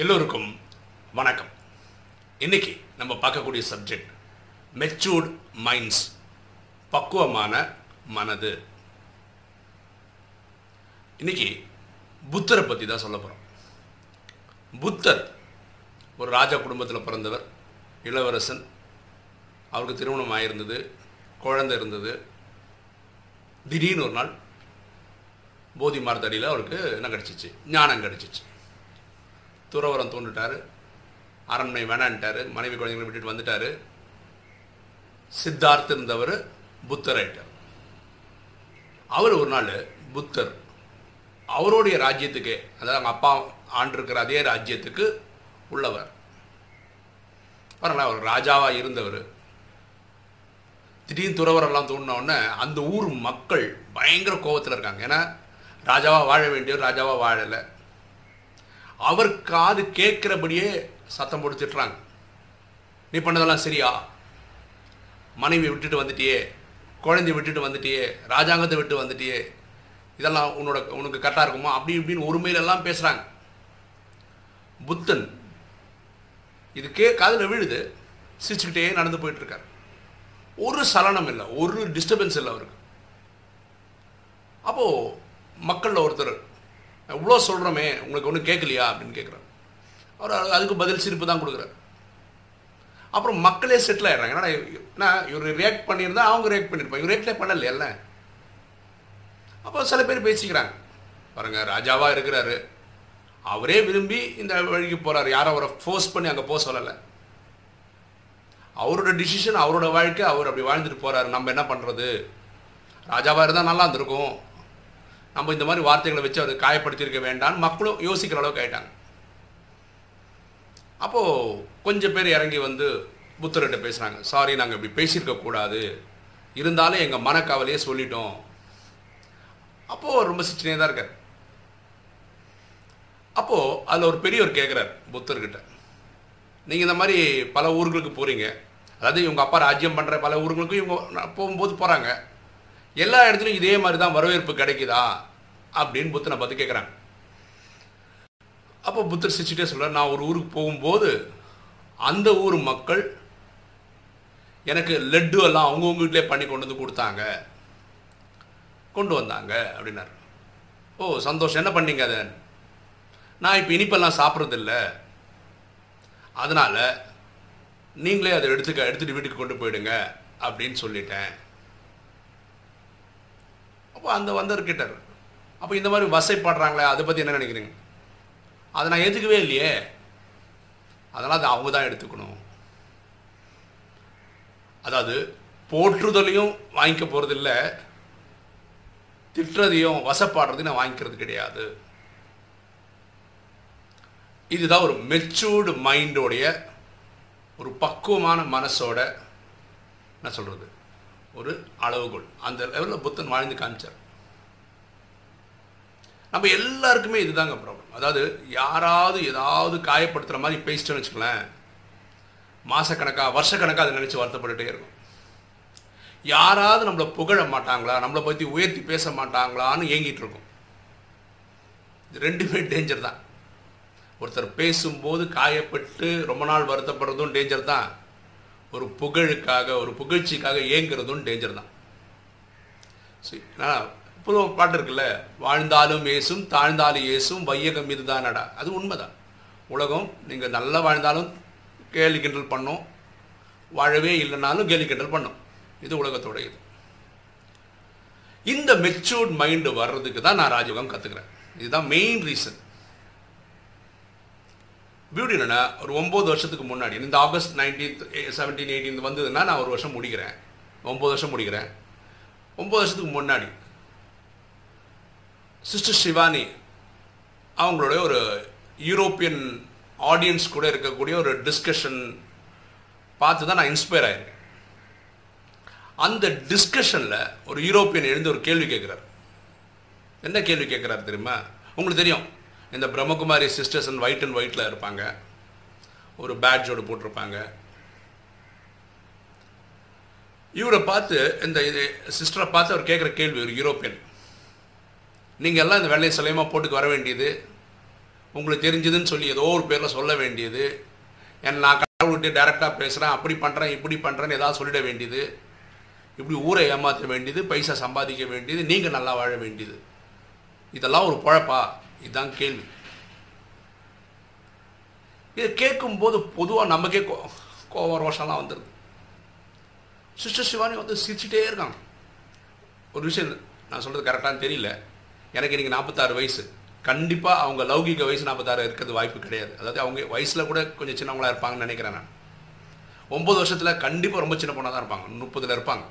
எல்லோருக்கும் வணக்கம். இன்னைக்கு நம்ம பார்க்கக்கூடிய சப்ஜெக்ட் மெச்சூர்ட் மைண்ட்ஸ் பக்குவமான மனது. இன்னைக்கு புத்தரை பற்றி தான் சொல்ல போகிறோம் புத்தர் ஒரு ராஜா குடும்பத்தில் பிறந்தவர் இளவரசன். அவருக்கு திருமணம் ஆயிருந்தது குழந்தை இருந்தது. திடீர்னு ஒரு நாள் போதி மரத்தடியில் அவருக்கு என்ன கிடச்சிச்சு? ஞானம் கிடச்சிச்சு. துறவரம் தோண்டுட்டார். அரண்மனை வேணான்ட்டார். மனைவி குழந்தைங்களை விட்டுட்டு வந்துட்டார். சித்தார்த்து இருந்தவர் புத்தர் ஆயிட்டார். அவர் ஒரு நாள் புத்தர். அவருடைய ராஜ்யத்துக்கு அதாவது அவங்க அப்பா ஆண்டிருக்கிற அதே ராஜ்யத்துக்கு உள்ளவர். பாருங்களா அவர் ராஜாவாக இருந்தவர். திடீர்னு துறவரெல்லாம் தோணுன அந்த ஊர் மக்கள் பயங்கர கோபத்தில் இருக்காங்க. ஏன்னா ராஜாவாக வாழ வேண்டியவர் ராஜாவாக வாழலை. அவர் காது கேட்கிறபடியே சத்தம் போட்டு திட்டுறாங்க. நீ பண்ணதெல்லாம் சரியா? மனைவியை விட்டுட்டு வந்துட்டியே குழந்தைய விட்டுட்டு வந்துட்டியே ராஜாங்கத்தை விட்டு வந்துட்டியே இதெல்லாம் உன்னோட உனக்கு கரெக்டாக இருக்குமா? அப்படி இப்படின்னு ஒருமையிலெல்லாம் பேசுகிறாங்க புத்தன் இது கே காதில் விழுது சிரிச்சுக்கிட்டே நடந்து போயிட்டு இருக்கார் ஒரு சலனம் இல்லை ஒரு டிஸ்டர்பன்ஸ் இல்லை அவருக்கு. அப்போது மக்களில் ஒருத்தர் இவ்வளோ சொல்கிறோமே உங்களுக்கு ஒன்றும் கேட்கலையா அப்படின்னு கேட்குறாரு. அவர் அதுக்கு பதில் சிரிப்பு தான் கொடுக்குறாரு. அப்புறம் மக்களே செட்டில் ஆயிடுறாங்க. என்னடா நான் இவர் ரியாக்ட் பண்ணியிருந்தா அவங்க ரியாக்ட் பண்ணியிருப்பாங்க. இவர் ரியாக்டே பண்ணலையல்ல அப்போ சில பேர் பேசிக்கிறாங்க. பாருங்கள் ராஜாவாக இருக்கிறாரு. அவரே விரும்பி இந்த வழிக்கு போகிறாரு யாரும் அவரை ஃபோர்ஸ் பண்ணி அங்கே போக சொல்லலை. அவரோட டிசிஷன் அவரோட வாழ்க்கை அவர் அப்படி வாழ்ந்துட்டு போகிறாரு நம்ம என்ன பண்ணுறது ராஜாவாக இருந்தால் நல்லா இருந்திருக்கும். நம்ம இந்த மாதிரி வார்த்தைகளை வச்சு அவர் காயப்படுத்தியிருக்க வேண்டாம்னு மக்களும் யோசிக்கிற அளவுக்கு ஆயிட்டாங்க. அப்போது கொஞ்சம் பேர் இறங்கி வந்து புத்தர்கிட்ட பேசுகிறாங்க சாரி நாங்கள் இப்படி பேசியிருக்க கூடாது. இருந்தாலும் எங்கள் மனக்கவலையே சொல்லிட்டோம். அப்போது ரொம்ப சிச்சனையாக தான் இருக்கார். அப்போது அதில் ஒரு பெரியவர் கேட்குறார் புத்தர்கிட்ட. நீங்கள் இந்த மாதிரி பல ஊர்களுக்கு போகிறீங்க அதாவது இவங்க அப்பா ராஜ்யம் பண்ணுற பல ஊர்களுக்கும் இவங்க போகும்போது போகிறாங்க எல்லா இடத்துலையும் இதே மாதிரி தான் வரவேற்பு கிடைக்குதா? அப்படின்னு புத்தனை பார்த்து கேட்குறாங்க அப்போ புத்தர் சிரிச்சுட்டே சொல்கிறார் நான் ஒரு ஊருக்கு போகும்போது அந்த ஊர் மக்கள் எனக்கு லட்டு எல்லாம் அவங்கவுங்க வீட்டிலே பண்ணி கொண்டு வந்து கொடுத்தாங்க. கொண்டு வந்தாங்க அப்படின்னாரு. ஓ சந்தோஷம். என்ன பண்ணீங்க அதை? நான் இப்போ இனிப்பெல்லாம் சாப்பிட்றதில்ல. அதனால் நீங்களே அதை எடுத்துக்க எடுத்துகிட்டு வீட்டுக்கு கொண்டு போயிடுங்க அப்படின்னு சொல்லிட்டேன். அப்போ அந்த வந்தவர் கேட்டார் அப்போ இந்த மாதிரி வசைப்படுறாங்களே அதை பற்றி என்ன நினைக்கிறீங்க? அதை நான் ஏற்றுக்கவே இல்லையே. அதனால் அதை அவங்க தான் எடுத்துக்கணும். அதாவது போற்றுதலையும் வாங்கிக்க போகிறதில்ல திட்டுறதையும் வசப்பாடுறதையும் நான் வாங்கிக்கிறது கிடையாது. இதுதான் ஒரு மெச்சூர்டு மைண்டோடைய ஒரு பக்குவமான மனசோட என்ன சொல்கிறது ஒரு அளவுகோல். அந்த லெவலில் புத்தன் வாழ்ந்து காமிச்சார். நம்ம எல்லாருக்குமே இதுதாங்க ப்ராப்ளம் அதாவது யாராவது ஏதாவது காயப்படுத்துகிற மாதிரி பேசிட்டோன்னு வச்சுக்கலேன் மாதக்கணக்காக வருஷக்கணக்காக அதை நினச்சி வருத்தப்பட்டுட்டே இருக்கும். யாராவது நம்மளை புகழ மாட்டாங்களா? நம்மளை பற்றி உயர்த்தி பேச மாட்டாங்களான்னு ஏங்கிட்டு இருக்கும். இது ரெண்டுமே டேஞ்சர் தான். ஒருத்தர் பேசும்போது காயப்பட்டு ரொம்ப நாள் வருத்தப்படுறதும் டேஞ்சர் தான். ஒரு புகழுக்காக ஒரு புகழ்ச்சிக்காக ஏங்குறதும் டேஞ்சர் தான். சரி இப்போ பாட்டு இருக்குல்ல வாழ்ந்தாலும் ஏசும் தாழ்ந்தாலும் ஏசும் வையகம் இதுதானடா அது உண்மைதான். உலகம் நீங்கள் நல்லா வாழ்ந்தாலும் கேலி கிண்டல் பண்ணும். வாழவே இல்லைனாலும் கேலி கிண்டல் பண்ணும். இது உலகத்தோட இது இந்த மெச்சூர்ட் மைண்டு வர்றதுக்கு தான் நான் ராஜயோகம் கற்றுக்கிறேன் இதுதான் மெயின் ரீசன் பியூட்டி என்னன்னா ஒரு ஒம்பது வருஷத்துக்கு முன்னாடி இந்த ஆகஸ்ட் நைன்டீன்த் செவன்டீன் எயிட்டீன் வந்ததுன்னா நான் ஒரு வருஷம் முடிக்கிறேன். ஒம்பது வருஷம் முடிக்கிறேன். ஒம்பது வருஷத்துக்கு முன்னாடி சிஸ்டர் சிவானி அவங்களோட ஒரு யூரோப்பியன் ஆடியன்ஸ் கூட இருக்கக்கூடிய ஒரு டிஸ்கஷன் பார்த்து தான் நான் இன்ஸ்பயர் ஆயிருக்கேன். அந்த டிஸ்கஷனில் ஒரு யூரோப்பியன் எழுந்து ஒரு கேள்வி கேட்குறாரு. என்ன கேள்வி கேட்குறாரு தெரியுமா? உங்களுக்கு தெரியும். இந்த Brahmakumari sisters and white and ஒயிட்டில் இருப்பாங்க. ஒரு பேட்ஜோடு போட்டிருப்பாங்க. இவரை பார்த்து இந்த இது சிஸ்டரை பார்த்து அவர் கேட்குற கேள்வி ஒரு யூரோப்பியன் நீங்கள் எல்லாம் இந்த வெள்ளை சிலையமாக போட்டுக்கு வர வேண்டியது. உங்களுக்கு தெரிஞ்சதுன்னு சொல்லி ஏதோ ஒரு பேரில் சொல்ல வேண்டியது. என் நான் கடவுள்கிட்ட டைரெக்டாக பேசுகிறேன் அப்படி பண்ணுறேன் இப்படி பண்ணுறேன்னு ஏதாவது சொல்லிட வேண்டியது. இப்படி ஊரை ஏமாற்ற வேண்டியது பைசா சம்பாதிக்க வேண்டியது நீங்கள் நல்லா வாழ வேண்டியது. இதெல்லாம் ஒரு பழப்பா? இதுதான் கேள்வி. இதை கேட்கும்போது பொதுவாக நமக்கே கோ கோவம் ரோஷம்லாம் வந்துடுது சிஸ்டர் சிவானி வந்து சிரிச்சுட்டே இருக்காங்க ஒரு விஷயம் நான் சொல்கிறது கரெக்டானு தெரியல. எனக்கு இன்றைக்கி நாற்பத்தாறு வயசு. கண்டிப்பாக அவங்க லௌகிக வயசு நாற்பத்தாறு இருக்கிறது வாய்ப்பு கிடையாது. அதாவது அவங்க வயசில் கூட கொஞ்சம் சின்னவங்களா இருப்பாங்கன்னு நினைக்கிறேன் நான். ஒம்பது வருஷத்தில் கண்டிப்பாக ரொம்ப சின்ன பொண்ணாக தான் இருப்பாங்க. முப்பதில் இருப்பாங்க.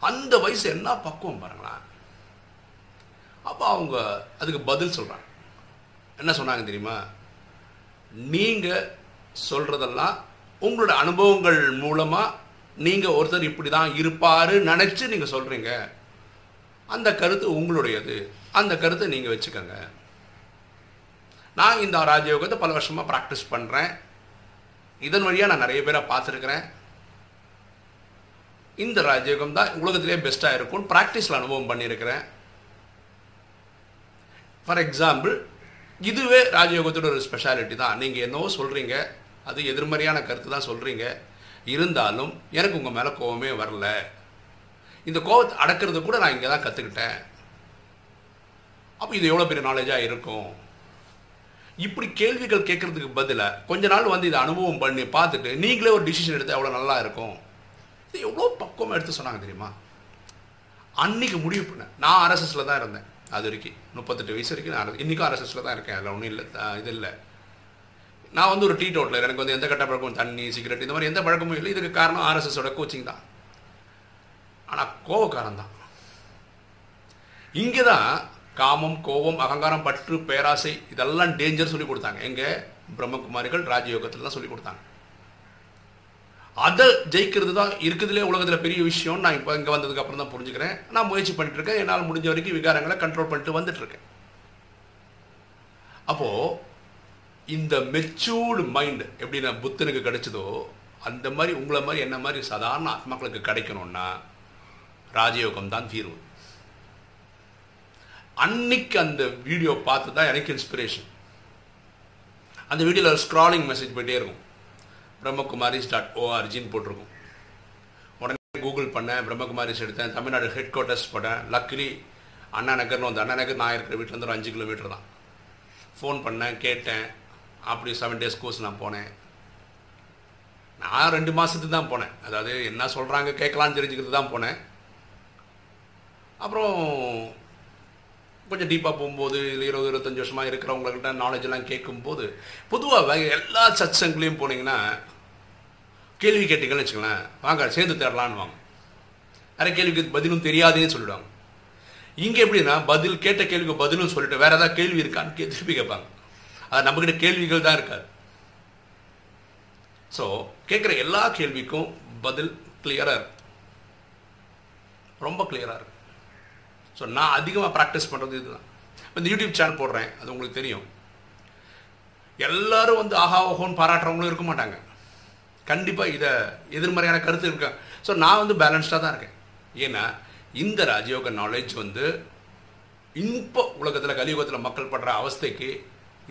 அந்த வயசு என்ன பக்குவம் பாருங்களேன். அப்போ அவங்க அதுக்கு பதில் சொல்கிறாங்க என்ன சொன்னாங்க தெரியுமா? நீங்கள் சொல்கிறதெல்லாம் உங்களோட அனுபவங்கள் மூலமாக நீங்கள் ஒருத்தர் இப்படி தான் இருப்பார் நினச்சி நீங்கள் சொல்கிறீங்க அந்த கருத்து உங்களுடையது. அந்த கருத்தை நீங்கள் வச்சுக்கோங்க. நான் இந்த ராஜயோகத்தை பல வருஷமாக ப்ராக்டிஸ் பண்ணுறேன் இதன் வழியாக நான் நிறைய பேரை பார்த்துருக்குறேன். இந்த ராஜயோகம் தான் உலகத்திலே பெஸ்ட்டாக இருக்கும் ப்ராக்டிஸில் அனுபவம் பண்ணியிருக்கிறேன். ஃபார் எக்ஸாம்பிள் இதுவே ராஜயோகத்தோட ஒரு ஸ்பெஷாலிட்டி தான். நீங்கள் என்னவோ சொல்கிறீங்க அது எதிர்மறையான கருத்து தான் சொல்கிறீங்க இருந்தாலும் எனக்கு உங்கள் மேலே கோவமே வரல. இந்த கோவத்தை அடக்கிறது கூட நான் இங்கே தான் கற்றுக்கிட்டேன் அப்போ இது எவ்வளோ பெரிய நாலேஜாக இருக்கும்? இப்படி கேள்விகள் கேட்குறதுக்கு பதிலாக கொஞ்ச நாள் வந்து இதை அனுபவம் பண்ணி பார்த்துட்டு நீங்களே ஒரு டிசிஷன் எடுத்தால் எவ்வளோ நல்லா இருக்கும்? இது எவ்வளோ பக்குவமாக எடுத்து சொன்னாங்க தெரியுமா? அன்னைக்கு முடிவு பண்ணேன். நான் ஆர்எஸ்எஸில் தான் இருந்தேன். அது வரைக்கும். முப்பத்தெட்டு வயசு வரைக்கும் நான் இன்றைக்கும் ஆர்எஸ்எஸில் தான் இருக்கேன். அதில் ஒன்றும் இல்லை. இது இல்லை. நான் வந்து ஒரு டீ டோட்டில் எனக்கு வந்து எந்த கட்ட பழக்கமும் தண்ணி சிகரெட் இந்த மாதிரி எந்த பழக்கமும் இல்லை. இதுக்கு காரணம் ஆர்எஸ்எஸோட கோச்சிங் தான். ஆனால் கோவக்காரன் தான். இங்கே தான் காமம் கோபம் அகங்காரம் பற்று பேராசை இதெல்லாம் டேஞ்சர் சொல்லி கொடுத்தாங்க. எங்கே? பிரம்மகுமாரிகள் ராஜயோகத்தில் தான் சொல்லி கொடுத்தாங்க. அதை ஜெயிக்கிறது தான் இருக்குதுலே உலகத்தில் பெரிய விஷயம் நான் இப்போ இங்கே வந்ததுக்கு அப்புறம் தான் புரிஞ்சுக்கிறேன். நான் முயற்சி பண்ணிட்டு இருக்கேன் என்னால் முடிஞ்ச வரைக்கும் விகாரங்களை கண்ட்ரோல் பண்ணிட்டு வந்துட்டு இருக்கேன் அப்போது இந்த மெச்சூர்டு மைண்ட் எப்படி நான் புத்தனுக்கு கிடைச்சதோ அந்த மாதிரி உங்களை மாதிரி என்ன மாதிரி சாதாரண ஆத்மாக்களுக்கு கிடைக்கணும்னா ராஜயோகம் தான் தீர்வு. அன்னைக்கு அந்த வீடியோ பார்த்து தான் எனக்கு இன்ஸ்பிரேஷன் அந்த வீடியோவில் ஸ்க்ராலிங் மெசேஜ் போயிட்டே இருக்கும். பிரம்மகுமாரிஸ் டாட் ஓஆர்ஜின்னு போட்டிருக்கும். உடனே கூகுள் பண்ணேன் பிரம்மகுமாரிஸ் எடுத்தேன். தமிழ்நாடு ஹெட் குவார்ட்டர்ஸ் போட்டேன். லக்கிலி அண்ணா நகர்னு வந்து அண்ணா நகர் நான் இருக்கிற வீட்டிலேருந்து ஒரு அஞ்சு கிலோமீட்டர் தான். ஃபோன் பண்ணேன் கேட்டேன். அப்படி செவன் டேஸ் கோர்ஸ் நான் போனேன். நான் ரெண்டு மாதத்துக்கு தான் போனேன். அதாவது என்ன சொல்கிறாங்க கேட்கலான்னு தெரிஞ்சுக்கிட்டு தான் போனேன். அப்புறம் கொஞ்சம் டீப்பாக போகும்போது இல்லை இருபது இருபத்தஞ்சி வருஷமாக இருக்கிறவங்கள்ட்ட நாலேஜெல்லாம் கேட்கும்போது பொதுவாக எல்லா சச்சங்களையும் போனீங்கன்னா கேள்வி கேட்டீங்கன்னு வச்சுக்கோங்களேன் வாங்க சேர்ந்து தேடலான்னு வாங்க. நிறைய கேள்விக்கு பதிலும் தெரியாதுன்னு சொல்லிடுவாங்க. இங்கே எப்படின்னா பதில் கேட்ட கேள்விக்கு பதிலும் சொல்லிட்டு வேற ஏதாவது கேள்வி இருக்கான்னு கே திருப்பி கேட்பாங்க. அது நம்மக்கிட்ட கேள்விகள் தான் இருக்காது. ஸோ கேட்குற எல்லா கேள்விக்கும் பதில் கிளியராக இருக்கும். ரொம்ப கிளியராக இருக்கும். ஸோ நான் அதிகமாக ப்ராக்டிஸ் பண்ணுறது இதுதான். இந்த யூடியூப் சேனல் போடுறேன் அது உங்களுக்கு தெரியும். எல்லாரும் வந்து ஆஹா ஓஹோன்னு பாராட்டுறவங்களும் இருக்க மாட்டாங்க. கண்டிப்பாக இதை எதிர்மறையான கருத்து இருக்கேன் ஸோ நான் வந்து பேலன்ஸ்டாக தான் இருக்கேன். ஏன்னா இந்த ராஜயோக நாலேஜ் வந்து இப்போ உலகத்தில் கலியுகத்தில் மக்கள் படுற அவஸ்தைக்கு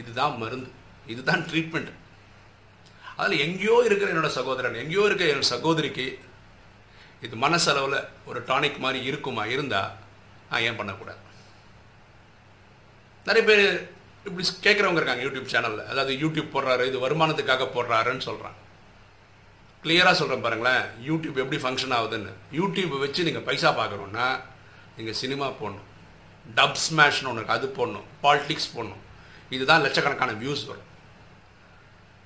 இதுதான் மருந்து. இதுதான் ட்ரீட்மெண்ட் அதில் எங்கேயோ இருக்கிற என்னோட சகோதரன் எங்கேயோ இருக்கிற என்னோட சகோதரிக்கு இது மனசளவில் ஒரு டானிக் மாதிரி இருக்குமா இருந்தால் நான் ஏன் பண்ணக்கூடாது. நிறைய பேர் இப்படி கேட்குறவங்க இருக்காங்க யூடியூப் சேனலில். அதாவது யூடியூப் போடுறாரு இது வருமானத்துக்காக போடுறாருன்னு சொல்கிறாங்க கிளியராக சொல்கிறேன் பாருங்களேன் யூடியூப் எப்படி ஃபங்க்ஷன் ஆகுதுன்னு. யூடியூப் வச்சு நீங்கள் பைசா பார்க்கணுன்னா நீங்கள் சினிமா போடணும். டப் ஸ்மேஷ்னு ஒன்று இருக்குது அது போடணும். பாலிடிக்ஸ் போடணும். இதுதான் லட்சக்கணக்கான வியூஸ் வரும்.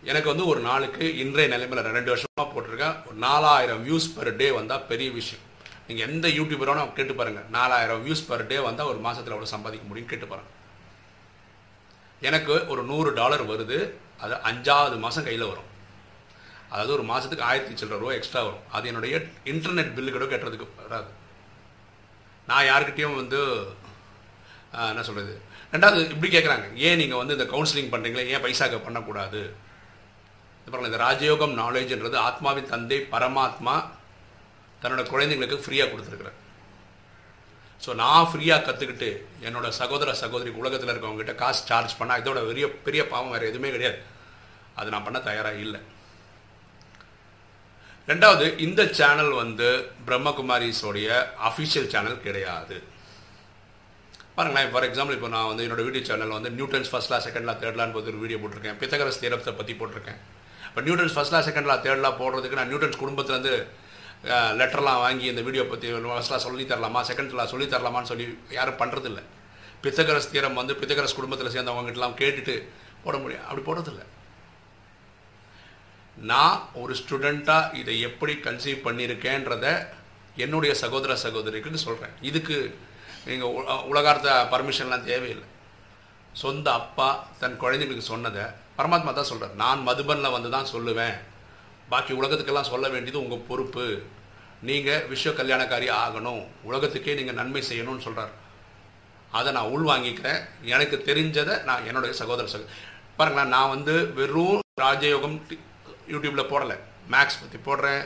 எனக்கு வந்து ஒரு நாளுக்கு இன்றைய நிலைமையில் ரெண்டு வருஷமாக போட்டிருக்கேன். ஒரு நாலாயிரம் வியூஸ் பர் டே வந்தால் பெரிய விஷயம். நீங்கள் எந்த யூடியூபரோட கேட்டு பாருங்கள் நாலாயிரம் வியூஸ் பர் டே வந்தால் ஒரு மாதத்தில் அவ்வளோ சம்பாதிக்க முடியும்னு கேட்டு பாருங்கள் எனக்கு ஒரு நூறு டாலர் வருது அது அஞ்சாவது மாதம் கையில் வரும். அதாவது ஒரு மாதத்துக்கு ஆயிரத்தி சில்லற ரூபா எக்ஸ்ட்ரா வரும். அது என்னுடைய இன்டர்நெட் பில்லு கூட கட்டுறதுக்கு வராது. நான் யாருக்கிட்டேயும் வந்து என்ன சொல்கிறது ரெண்டாவது இப்படி கேட்குறாங்க ஏன் நீங்கள் வந்து இந்த கவுன்சிலிங் பண்ணுறீங்களே ஏன் பைசாக்க பண்ணக்கூடாது? பாருங்கள் இந்த ராஜயோகம் நாலேஜ்ன்றது ஆத்மாவின் தந்தை பரமாத்மா தன்னோட குழந்தைங்களுக்கு ஃப்ரீயாக கொடுத்துருக்குறேன் ஸோ நான் ஃப்ரீயாக கற்றுக்கிட்டு என்னோட சகோதர சகோதரி உலகத்தில் இருக்கவங்ககிட்ட காசு சார்ஜ் பண்ணால் இதோட பெரிய பெரிய பாவம் வேறு எதுவுமே கிடையாது. அது நான் பண்ண தயாராக இல்லை. ரெண்டாவது இந்த சேனல் வந்து பிரம்மகுமாரிஸோடைய அஃபிஷியல் சேனல் கிடையாது. பாருங்களேன் ஃபார் எக்ஸாம்பிள் இப்போ நான் வந்து என்னோட வீடியோ சேனல் வந்து நியூட்டன்ஸ் ஃபர்ஸ்ட்லா செகண்ட்லா தேர்ட்லான்னு போது ஒரு வீடியோ போட்டிருக்கேன். பித்தகரஸ் தேரத்தை பற்றி போட்டிருக்கேன். இப்போ நியூட்டன்ஸ் ஃபர்ஸ்ட்லா செகண்ட்லா தேர்ட்லா போடுறதுக்கு நான் நியூட்டன்ஸ் குடும்பத்துலேருந்து லெட்டர்லாம் வாங்கி இந்த வீடியோ பற்றி ஃபர்ஸ்ட்லா சொல்லி தரலாமா? செகண்ட்லாம் சொல்லி தரலாமான்னு சொல்லி யாரும் பண்ணுறதில்ல பித்தகரஸ் தீரம் வந்து பித்தகரஸ் குடும்பத்தில் சேர்ந்தவங்ககிட்டலாம் கேட்டுட்டு போட முடியும் அப்படி போடுறதில்ல. நான் ஒரு ஸ்டூடெண்ட்டாக இதை எப்படி கன்சீவ் பண்ணியிருக்கேன்றத என்னுடைய சகோதர சகோதரிக்குன்னு சொல்கிறேன் இதுக்கு நீங்கள் உலகார்த்த பர்மிஷன்லாம் தேவையில்லை. சொந்த அப்பா தன் குழந்தைங்களுக்கு சொன்னதை பரமாத்மா தான் சொல்கிறார் நான் மதுபனில் வந்து தான் சொல்லுவேன். பாக்கி உலகத்துக்கெல்லாம் சொல்ல வேண்டியது உங்கள் பொறுப்பு. நீங்கள் விஸ்வ கல்யாணக்காரி ஆகணும். உலகத்துக்கே நீங்கள் நன்மை செய்யணும்னு சொல்கிறார் அதை நான் உள்வாங்கிக்கிறேன். எனக்கு தெரிஞ்சதை நான் என்னுடைய சகோதர சகோ பாருங்களேன் நான் வந்து வெறும் ராஜயோகம் யூடியூப்பில் போடலை. மேக்ஸ் பற்றி போடுறேன்.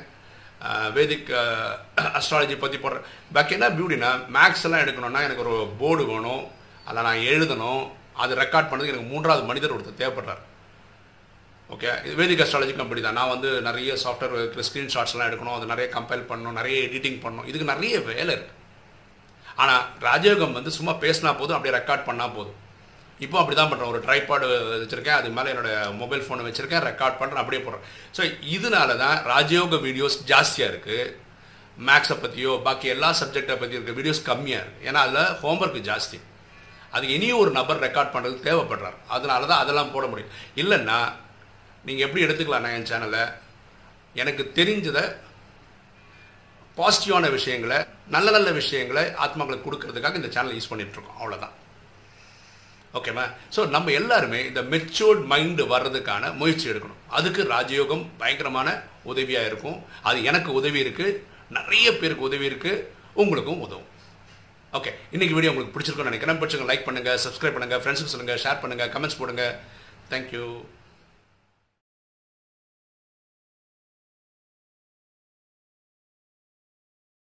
வேதிக் அஸ்ட்ராலஜி பற்றி போடுறேன். பாக்கி என்ன பியூட்டினா மேக்ஸ் எல்லாம் எடுக்கணும்னா எனக்கு ஒரு போர்டு வேணும். அதில் நான் எழுதணும். அது ரெக்கார்ட் பண்ணதுக்கு எனக்கு மூன்றாவது மனிதர் ஒருத்தர் தேவைப்படுறார். ஓகே வேதிக் அஸ்ட்ராலஜிக்கும் அப்படி தான். நான் வந்து நிறைய சாஃப்ட்வேர் ஸ்க்ரீன்ஷாட்ஸ்லாம் எடுக்கணும். அது நிறைய கம்பைல் பண்ணணும். நிறைய எடிட்டிங் பண்ணணும். இதுக்கு நிறைய வேலை இருக்குது ஆனால் ராஜயோகம் வந்து சும்மா பேசினா போதும் அப்படியே ரெக்கார்ட் பண்ணால் போதும். இப்போ அப்படி தான் பண்ணுறேன் ஒரு ட்ரைபாடு வச்சுருக்கேன். அது மேலே என்னோட மொபைல் ஃபோனை வச்சுருக்கேன். ரெக்கார்ட் பண்ணுறேன் அப்படியே போடுறேன். ஸோ இதனால தான் ராஜயோக வீடியோஸ் ஜாஸ்தியாக இருக்குது மேக்ஸை பற்றியோ பாக்கி எல்லா சப்ஜெக்டை பற்றி இருக்க வீடியோஸ் கம்மியாக இருக்குது ஏன்னா அதில் ஹோம்ஒர்க் ஜாஸ்தி. அது இனியும் ஒரு நபர் ரெக்கார்ட் பண்ணுறதுக்கு தேவைப்படுறார். அதனால தான் அதெல்லாம் போட முடியும். இல்லைன்னா நீங்கள் எப்படி எடுத்துக்கலாம்னா என் சேனலை எனக்கு தெரிஞ்சதை பாசிட்டிவான விஷயங்களை நல்ல நல்ல விஷயங்களை ஆத்மாக்களுக்கு கொடுக்கறதுக்காக இந்த சேனலை யூஸ் பண்ணிகிட்ருக்கோம் அவ்வளோதான் ஓகேவா ஸோ நம்ம எல்லாருமே இந்த மெச்சோர்ட் மைண்டு வர்றதுக்கான முயற்சி எடுக்கணும். அதுக்கு ராஜயோகம் பயங்கரமான உதவியாக இருக்கும். அது எனக்கு உதவி இருக்குது நிறைய பேருக்கு உதவி இருக்குது உங்களுக்கும் உதவும். ஓகே இன்றைக்கி வீடியோ உங்களுக்கு பிடிச்சிருக்கும்னு நினைக்கிறேன். பிடிச்சிங்க லைக் பண்ணுங்கள் சப்ஸ்கிரைப் பண்ணுங்கள் ஃப்ரெண்ட்ஸுக்கு சொல்லுங்கள் ஷேர் பண்ணுங்கள் கமெண்ட்ஸ் போடுங்க. தேங்க்யூ